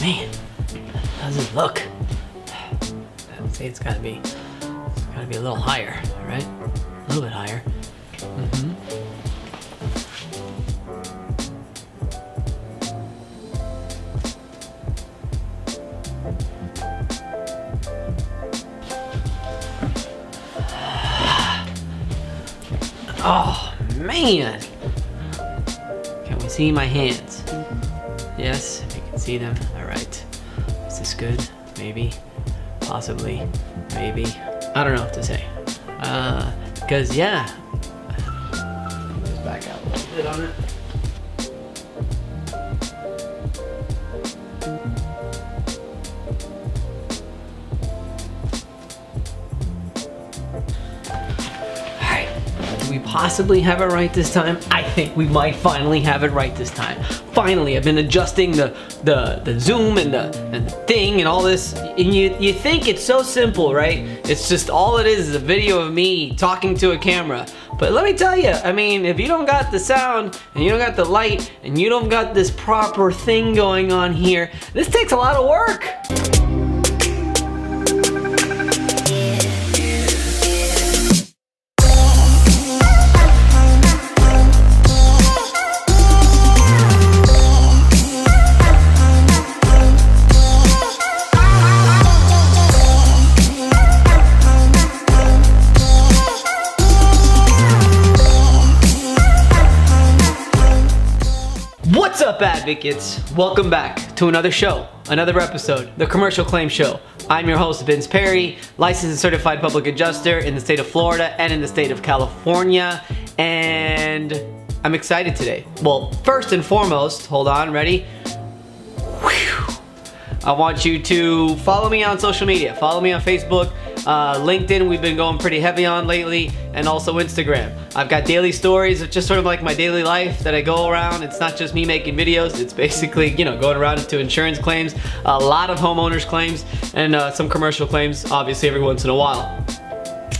Man, how does it look? I'd say it's gotta be, it's gotta be a little higher, right? A little bit higher. Mm-hmm. Oh, man. Can we see my hands? Yes, see them. All right. Is this good? Maybe. Possibly. Maybe. I don't know what to say. Uh, cause yeah. Just back out a little bit on it. Possibly have it right this time? I think we might finally have it right this time. Finally, I've been adjusting the the, the zoom and the, and the thing and all this. And you, you think it's so simple, right? It's just all it is is a video of me talking to a camera. But let me tell you, I mean, if you don't got the sound and you don't got the light and you don't got this proper thing going on here, this takes a lot of work. Advocates? Welcome back to another show, another episode, the Commercial Claim Show. I'm your host, Vince Perry, licensed and certified public adjuster in the state of Florida and in the state of California, and I'm excited today. Well, first and foremost, hold on, ready? Whew. I want you to follow me on social media. Follow me on Facebook, uh, LinkedIn, we've been going pretty heavy on lately, and also Instagram. I've got daily stories of just sort of like my daily life that I go around. It's not just me making videos, it's basically, you know, going around to insurance claims, a lot of homeowners claims, and uh, some commercial claims, obviously, every once in a while.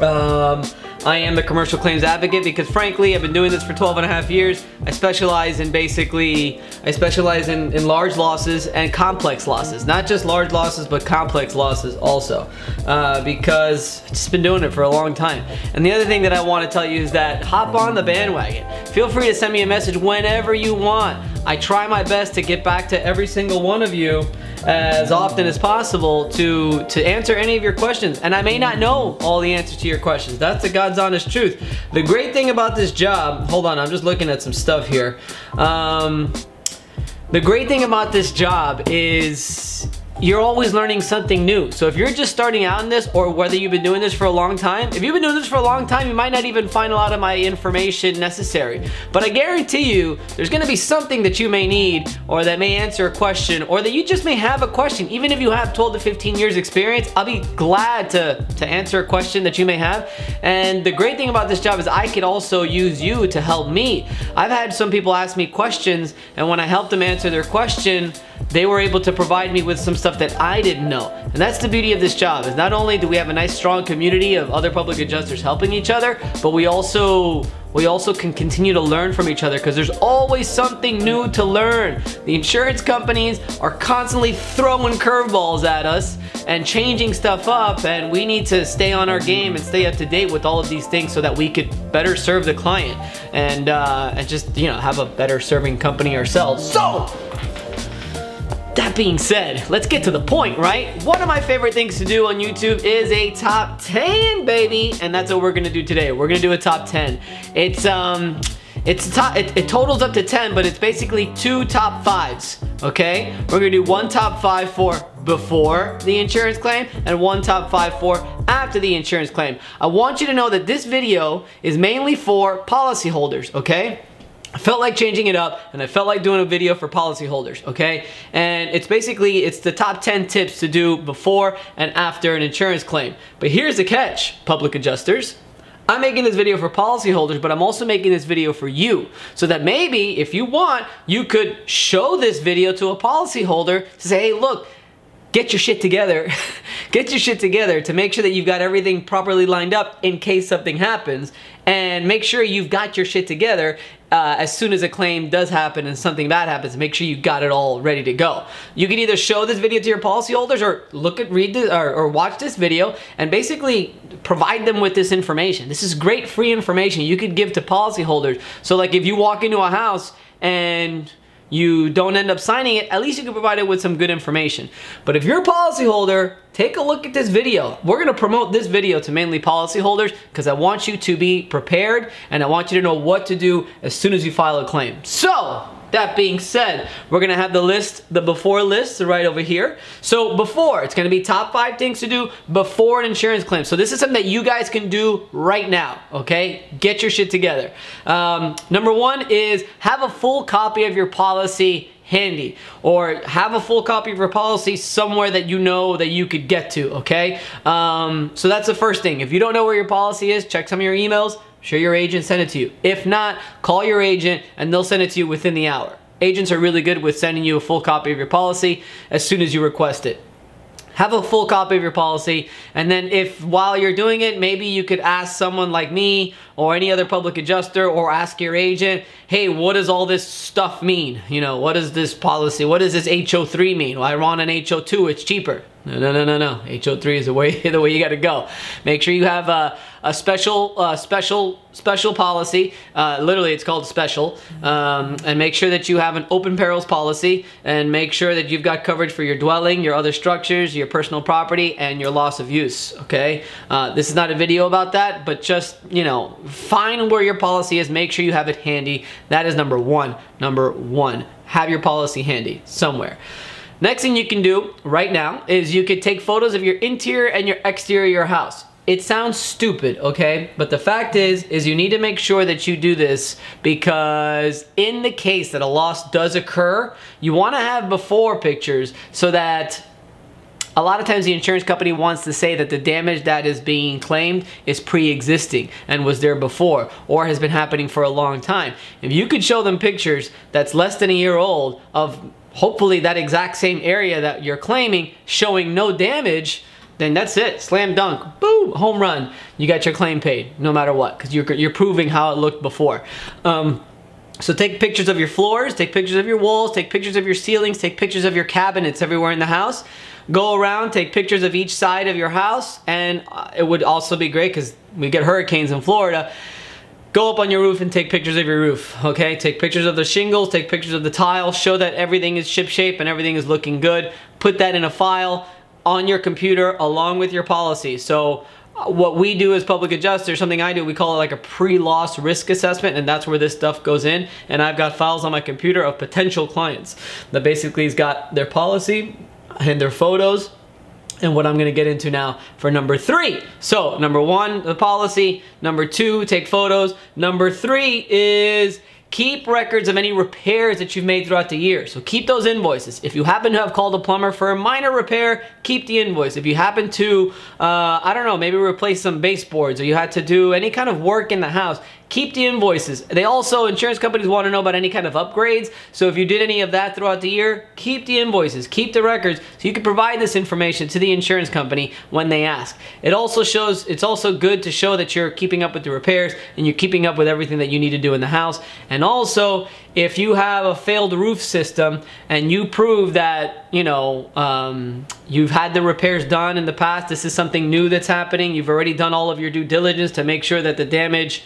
Um, I am the commercial claims advocate because frankly, I've been doing this for 12 and a half years. I specialize in basically, I specialize in, in large losses and complex losses. Not just large losses, but complex losses also. Uh, because I've just been doing it for a long time. And the other thing that I want to tell you is that hop on the bandwagon. Feel free to send me a message whenever you want. I try my best to get back to every single one of you as often as possible to to answer any of your questions. And I may not know all the answers to your questions. That's the God's honest truth. The great thing about this job hold on I'm just looking at some stuff here. Um, the great thing about this job is you're always learning something new. So if you're just starting out in this or whether you've been doing this for a long time, if you've been doing this for a long time, you might not even find a lot of my information necessary. But I guarantee you, there's gonna be something that you may need or that may answer a question or that you just may have a question. Even if you have 12 to 15 years experience, I'll be glad to, to answer a question that you may have. And the great thing about this job is I could also use you to help me. I've had some people ask me questions and when I help them answer their question, they were able to provide me with some stuff that I didn't know. And that's the beauty of this job, is not only do we have a nice strong community of other public adjusters helping each other, but we also we also can continue to learn from each other because there's always something new to learn. The insurance companies are constantly throwing curveballs at us and changing stuff up and we need to stay on our game and stay up to date with all of these things so that we could better serve the client and, uh, and just, you know, have a better serving company ourselves. So, that being said, let's get to the point, right? One of my favorite things to do on YouTube is a top 10, baby. And that's what we're gonna do today. We're gonna do a top 10. It's, um, it's top, it, it totals up to 10, but it's basically two top fives, okay? We're gonna do one top five for before the insurance claim and one top five for after the insurance claim. I want you to know that this video is mainly for policyholders, okay? I felt like changing it up and I felt like doing a video for policyholders, okay? And it's basically, it's the top 10 tips to do before and after an insurance claim. But here's the catch, public adjusters. I'm making this video for policyholders, but I'm also making this video for you. So that maybe, if you want, you could show this video to a policyholder to say, hey, look, get your shit together. get your shit together to make sure that you've got everything properly lined up in case something happens and make sure you've got your shit together uh, as soon as a claim does happen and something bad happens, make sure you got it all ready to go. You can either show this video to your policyholders or look at, read this, or, or watch this video and basically provide them with this information. This is great free information you could give to policyholders. So like if you walk into a house and you don't end up signing it, at least you can provide it with some good information. But if you're a policyholder, take a look at this video. We're gonna promote this video to mainly policyholders because I want you to be prepared and I want you to know what to do as soon as you file a claim. So, that being said, we're gonna have the list, the before list right over here. So before, it's gonna be top five things to do before an insurance claim. So this is something that you guys can do right now, okay? Get your shit together. Um, number one is have a full copy of your policy handy or have a full copy of your policy somewhere that you know that you could get to okay um, so that's the first thing if you don't know where your policy is check some of your emails sure your agent sent it to you. If not call your agent and they'll send it to you within the hour. Agents are really good with sending you a full copy of your policy as soon as you request it. Have a full copy of your policy and then if while you're doing it maybe you could ask someone like me or any other public adjuster or ask your agent hey what does all this stuff mean? You know what is this policy what does this HO3 mean? Well, I want an HO2 it's cheaper. No no no no no. HO3 is the way the way you got to go. Make sure you have a, a special uh, special special policy uh, literally it's called special um, and make sure that you have an open perils policy and make sure that you've got coverage for your dwelling your other structures your personal property and your loss of use okay? Uh, this is not a video about that but just you know find where your policy is make sure you have it handy. That is number one. Number one have your policy handy somewhere. Next thing you can do right now is you could take photos of your interior and your exterior house. It sounds stupid, okay? But the fact is, is you need to make sure that you do this because in the case that a loss does occur, you wanna have before pictures so that a lot of times the insurance company wants to say that the damage that is being claimed is pre-existing and was there before or has been happening for a long time. If you could show them pictures that's less than a year old of hopefully that exact same area that you're claiming showing no damage, then that's it. Slam dunk. Boom. Home run. You got your claim paid no matter what because you're, you're proving how it looked before. Um, so take pictures of your floors, take pictures of your walls, take pictures of your ceilings, take pictures of your cabinets everywhere in the house. Go around, take pictures of each side of your house, and uh, it would also be great because we get hurricanes in Florida go up on your roof and take pictures of your roof, okay? Take pictures of the shingles, take pictures of the tile, show that everything is ship-shape and everything is looking good. Put that in a file on your computer along with your policy. So uh, what we do as public adjusters, something I do, we call it like a pre-loss risk assessment and that's where this stuff goes in. And I've got files on my computer of potential clients that basically has got their policy and their photos and what I'm gonna get into now for number three. So number one, the policy. Number two, take photos. Number three is keep records of any repairs that you've made throughout the year. So keep those invoices. If you happen to have called a plumber for a minor repair, keep the invoice. If you happen to, uh, I don't know, maybe replace some baseboards or you had to do any kind of work in the house, keep the invoices. They also, insurance companies want to know about any kind of upgrades. So if you did any of that throughout the year, keep the invoices, keep the records so you can provide this information to the insurance company when they ask. It also shows, it's also good to show that you're keeping up with the repairs and you're keeping up with everything that you need to do in the house. And also, if you have a failed roof system and you prove that, you know, um, you've had the repairs done in the past, this is something new that's happening, you've already done all of your due diligence to make sure that the damage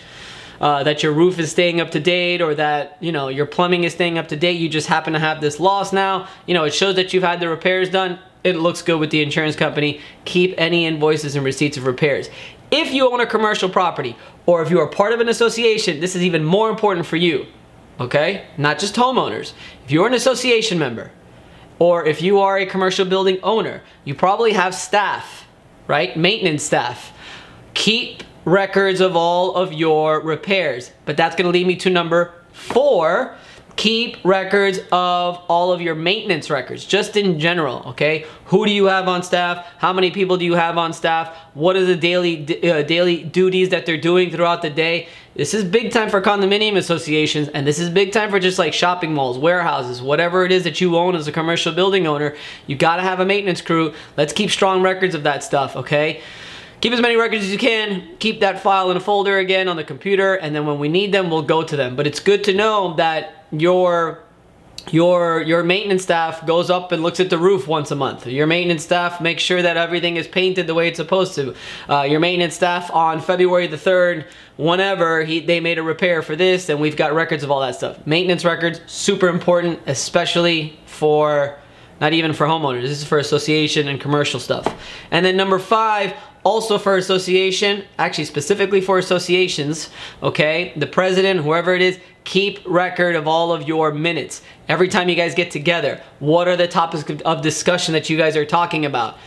uh, that your roof is staying up to date or that you know your plumbing is staying up to date. You just happen to have this loss now. You know it shows that you've had the repairs done. It looks good with the insurance company. Keep any invoices and receipts of repairs. If you own a commercial property or if you are part of an association this is even more important for you okay? Not just homeowners. If you're an association member or if you are a commercial building owner you probably have staff right? Maintenance staff. Keep records of all of your repairs. But that's gonna lead me to number four, keep records of all of your maintenance records, just in general, okay? Who do you have on staff? How many people do you have on staff? What are the daily, uh, daily duties that they're doing throughout the day? This is big time for condominium associations, and this is big time for just like shopping malls, warehouses, whatever it is that you own as a commercial building owner. You gotta have a maintenance crew. Let's keep strong records of that stuff, okay? Keep as many records as you can. Keep that file in a folder again on the computer, and then when we need them, we'll go to them. But it's good to know that your your your maintenance staff goes up and looks at the roof once a month. Your maintenance staff makes sure that everything is painted the way it's supposed to. Uh, your maintenance staff on February the 3rd, whenever he, they made a repair for this, and we've got records of all that stuff. Maintenance records, super important, especially for, not even for homeowners, this is for association and commercial stuff. And then number five, also for association, actually specifically for associations, okay? The president, whoever it is, keep record of all of your minutes. Every time you guys get together, what are the topics of discussion that you guys are talking about?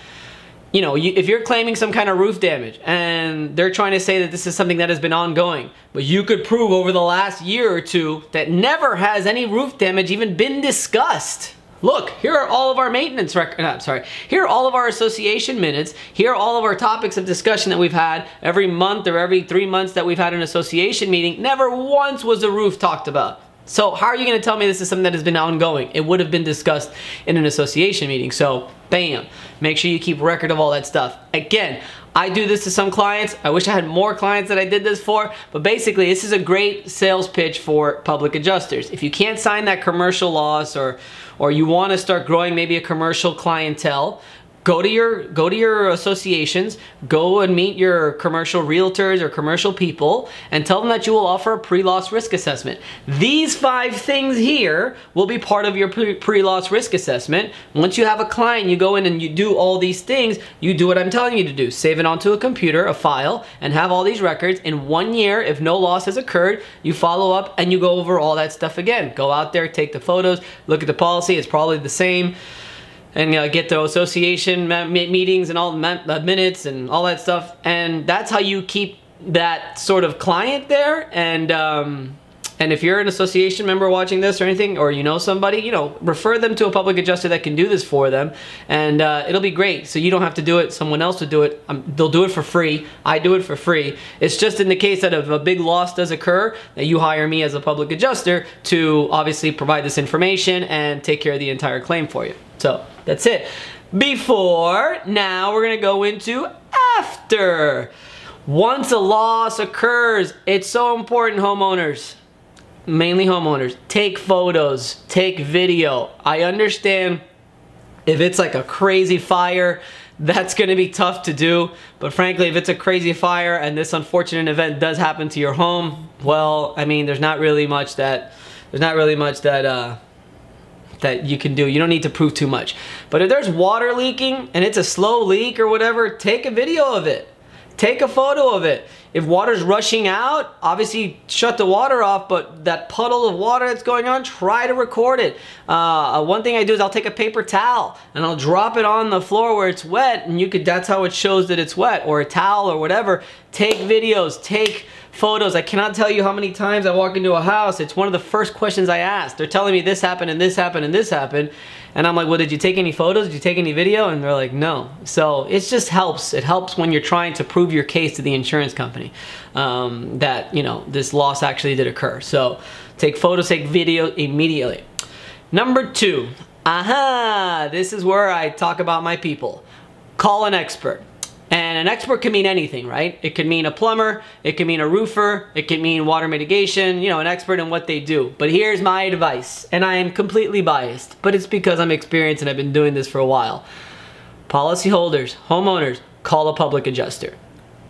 You know, you, if you're claiming some kind of roof damage and they're trying to say that this is something that has been ongoing, but you could prove over the last year or two that never has any roof damage even been discussed Look, here are all of our maintenance records. No, uh, sorry. Here are all of our association minutes. Here are all of our topics of discussion that we've had every month or every three months that we've had an association meeting. Never once was the roof talked about. So how are you going to tell me this is something that has been ongoing? It would have been discussed in an association meeting. So bam, make sure you keep record of all that stuff. Again, I do this to some clients. I wish I had more clients that I did this for, but basically this is a great sales pitch for public adjusters. If you can't sign that commercial loss or or you want to start growing maybe a commercial clientele, go to your go to your associations go and meet your commercial realtors or commercial people and tell them that you will offer a pre-loss risk assessment. These five things here will be part of your pre-loss risk assessment. Once you have a client you go in and you do all these things you do what i'm telling you to do. Save it onto a computer a file and have all these records. In one year if no loss has occurred you follow up and you go over all that stuff again. Go out there take the photos look at the policy it's probably the same and uh, get the association meetings and all the minutes and all that stuff. And that's how you keep that sort of client there. And um, and if you're an association member watching this or anything, or you know somebody, you know, refer them to a public adjuster that can do this for them, and uh, it'll be great. So you don't have to do it; someone else will do it. Um, they'll do it for free. I do it for free. It's just in the case that if a big loss does occur, that you hire me as a public adjuster to obviously provide this information and take care of the entire claim for you. So that's it. Before, now we're gonna go into after. Once a loss occurs, it's so important, homeowners, mainly homeowners, take photos, take video. I understand if it's like a crazy fire, that's gonna be tough to do. But frankly, if it's a crazy fire and this unfortunate event does happen to your home, well, I mean, there's not really much that, there's not really much that, uh, that you can do. You don't need to prove too much. But if there's water leaking and it's a slow leak or whatever, take a video of it. Take a photo of it. If water's rushing out, obviously shut the water off, but that puddle of water that's going on, try to record it. Uh, one thing I do is I'll take a paper towel and I'll drop it on the floor where it's wet and you could, that's how it shows that it's wet or a towel or whatever. Take videos, take photos. I cannot tell you how many times I walk into a house. It's one of the first questions I ask. They're telling me this happened and this happened and this happened. And I'm like, well, did you take any photos? Did you take any video? And they're like, no. So it just helps. It helps when you're trying to prove your case to the insurance company um, that, you know, this loss actually did occur. So take photos, take video immediately. Number two, aha, this is where I talk about my people. Call an expert. And an expert can mean anything, right? It could mean a plumber, it could mean a roofer, it could mean water mitigation, you know, an expert in what they do. But here's my advice, and I am completely biased, but it's because I'm experienced and I've been doing this for a while. Policyholders, homeowners, call a public adjuster.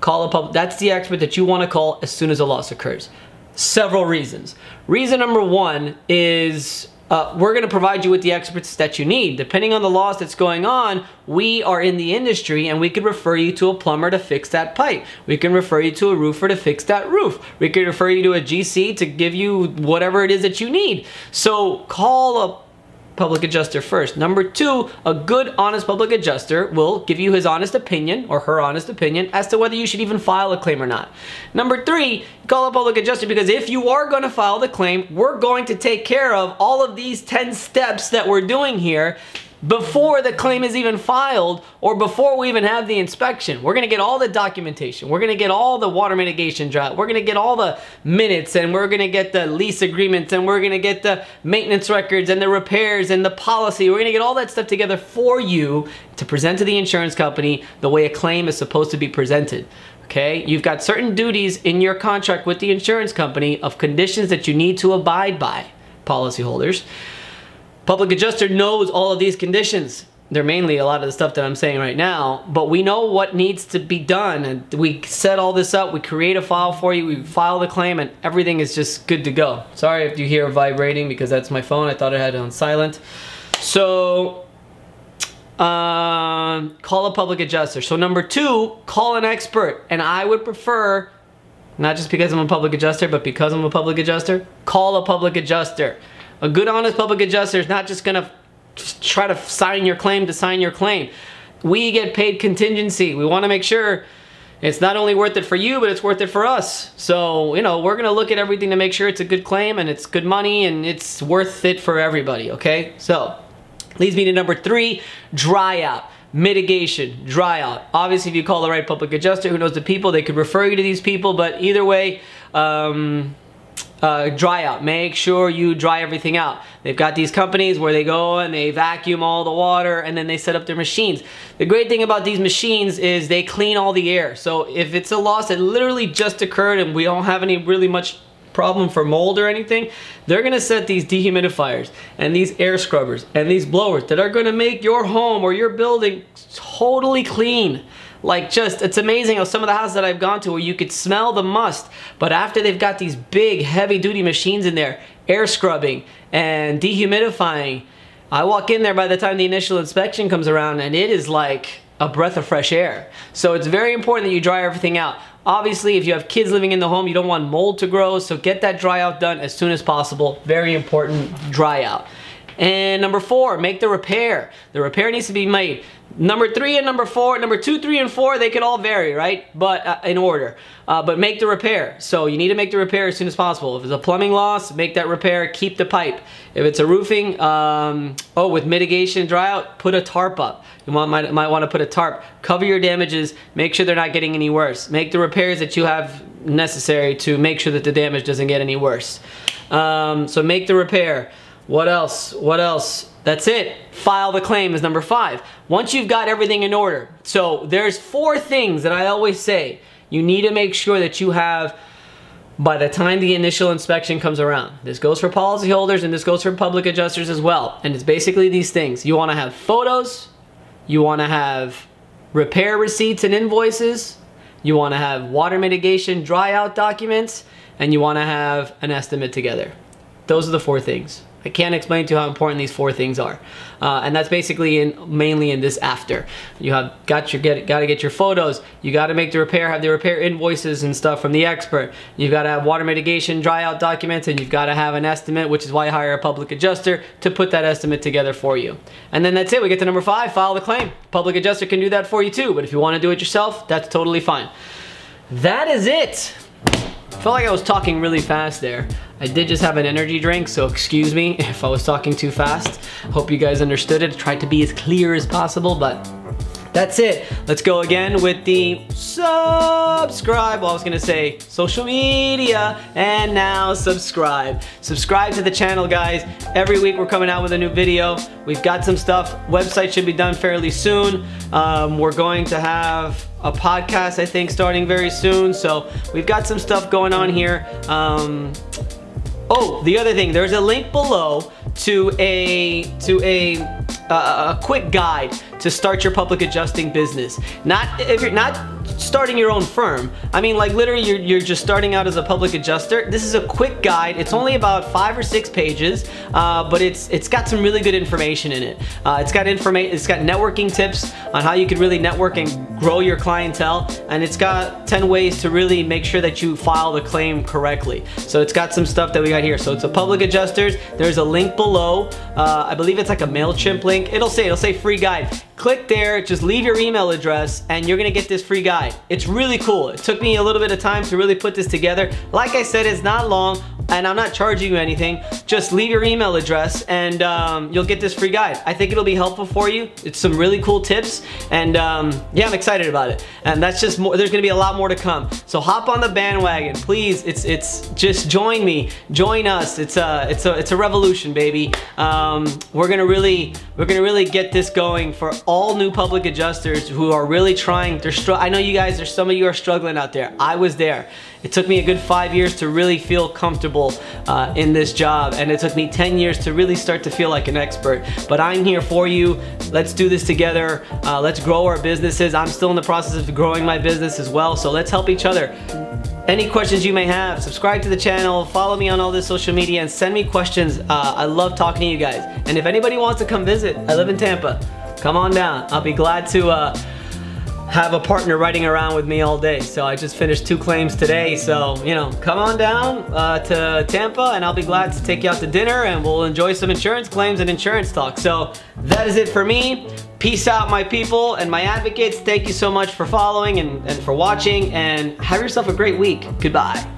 Call a public, that's the expert that you want to call as soon as a loss occurs. Several reasons. Reason number one is uh, we're going to provide you with the experts that you need. Depending on the loss that's going on, we are in the industry and we could refer you to a plumber to fix that pipe. We can refer you to a roofer to fix that roof. We can refer you to a GC to give you whatever it is that you need. So call a public adjuster first. Number two, a good, honest public adjuster will give you his honest opinion or her honest opinion as to whether you should even file a claim or not. Number three, call a public adjuster because if you are going to file the claim, we're going to take care of all of these 10 steps that we're doing here before the claim is even filed or before we even have the inspection. We're gonna get all the documentation. We're gonna get all the water mitigation dry out. We're gonna get all the minutes and we're gonna get the lease agreements and we're gonna get the maintenance records and the repairs and the policy. We're gonna get all that stuff together for you to present to the insurance company the way a claim is supposed to be presented okay? You've got certain duties in your contract with the insurance company of conditions that you need to abide by, policyholders. Public adjuster knows all of these conditions. They're mainly a lot of the stuff that I'm saying right now, but we know what needs to be done and we set all this up, we create a file for you, we file the claim and everything is just good to go. Sorry if you hear vibrating because that's my phone, I thought I had it on silent. So um, call a public adjuster. So number two, call an expert. And I would prefer, not just because I'm a public adjuster, but because I'm a public adjuster, call a public adjuster. A good, honest public adjuster is not just gonna try to sign your claim to sign your claim. We get paid contingency. We wanna make sure it's not only worth it for you, but it's worth it for us. So, you know, we're gonna look at everything to make sure it's a good claim and it's good money and it's worth it for everybody, okay? So, Leads me to number three, dry out. Mitigation, dry out. Obviously, if you call the right public adjuster who knows the people, they could refer you to these people, but either way, um, uh, dry out. Make sure you dry everything out. They've got these companies where they go and they vacuum all the water and then they set up their machines. The great thing about these machines is they clean all the air. So if it's a loss that literally just occurred and we don't have any really much problem for mold or anything, they're gonna set these dehumidifiers and these air scrubbers and these blowers that are gonna make your home or your building totally clean. Like just, it's amazing how some of the houses that I've gone to where you could smell the must, but after they've got these big heavy duty machines in there, air scrubbing and dehumidifying, I walk in there by the time the initial inspection comes around and it is like a breath of fresh air. So it's very important that you dry everything out. Obviously, if you have kids living in the home, you don't want mold to grow, so get that dry out done as soon as possible. Very important, dry out. And number four, make the repair. The repair needs to be made. Number three and number four, number two, three, and four, they could all vary, right? But uh, in order. Uh, but make the repair. So you need to make the repair as soon as possible. If it's a plumbing loss, make that repair, keep the pipe. If it's a roofing, um, oh, with mitigation dry out, put a tarp up. You want, might, might want to put a tarp. Cover your damages, make sure they're not getting any worse. Make the repairs that you have necessary to make sure that the damage doesn't get any worse. Um, so make the repair. What else? What else? That's it. File the claim is number five. Once you've got everything in order. So there's four things that I always say. You need to make sure that you have by the time the initial inspection comes around. This goes for policyholders and this goes for public adjusters as well. And it's basically these things. You want to have photos, you want to have repair receipts and invoices, you want to have water mitigation dry out documents, and you want to have an estimate together. Those are the four things. I can't explain to you how important these four things are. Uh, and that's basically in mainly in this after. You have got your get got to get your photos. You got to make the repair, have the repair invoices and stuff from the expert. You've got to have water mitigation dry out documents, and you've got to have an estimate, which is why I hire a public adjuster to put that estimate together for you. And then that's it. We get to number five, file the claim. Public adjuster can do that for you too. But if you want to do it yourself, that's totally fine. That is it. Felt like I was talking really fast there. I did just have an energy drink, so excuse me if I was talking too fast. Hope you guys understood it. Tried to be as clear as possible, but that's it. Let's go again with the subscribe. Well, I was gonna say social media and now subscribe. Subscribe to the channel, guys. Every week we're coming out with a new video. We've got some stuff. Website should be done fairly soon. Um, we're going to have a podcast, I think, starting very soon. So we've got some stuff going on here. Um, Oh, the other thing, there's a link below to a to a a quick guide to start your public adjusting business. Not if you're not starting your own firm. I mean, like literally you're, you're just starting out as a public adjuster. This is a quick guide. It's only about five or six pages, uh, but it's it's got some really good information in it. Uh, it's got information. It's got networking tips on how you could really network and grow your clientele, and it's got 10 ways to really make sure that you file the claim correctly. So it's got some stuff that we got here. So it's a public adjusters. There's a link below. Uh, I believe it's like a Mailchimp link. It'll say it'll say free guide. Click there, just leave your email address, and you're gonna get this free guide. It's really cool. It took me a little bit of time to really put this together. Like I said, it's not long, and I'm not charging you anything. Just leave your email address and um, you'll get this free guide. I think it'll be helpful for you. It's some really cool tips and um, yeah, I'm excited about it. And that's just more, there's gonna be a lot more to come. So hop on the bandwagon, please. It's it's just join me, join us. It's a it's a it's a revolution, baby. Um, we're gonna really we're gonna really get this going for all new public adjusters who are really trying. They're I know you guys. There's some of you are struggling out there. I was there. It took me a good five years to really feel comfortable uh, in this job, and it took me 10 years to really start to feel like an expert. But I'm here for you. Let's do this together. Uh, let's grow our businesses. I'm still in the process of growing my business as well, so let's help each other. Any questions you may have, subscribe to the channel, follow me on all the social media, and send me questions. Uh, I love talking to you guys. And if anybody wants to come visit, I live in Tampa. Come on down. I'll be glad to uh, have a partner riding around with me all day. So I just finished two claims today. So, you know, come on down uh, to Tampa and I'll be glad to take you out to dinner and we'll enjoy some insurance claims and insurance talk. So that is it for me. Peace out, my people and my advocates. Thank you so much for following and, and for watching and have yourself a great week. Goodbye.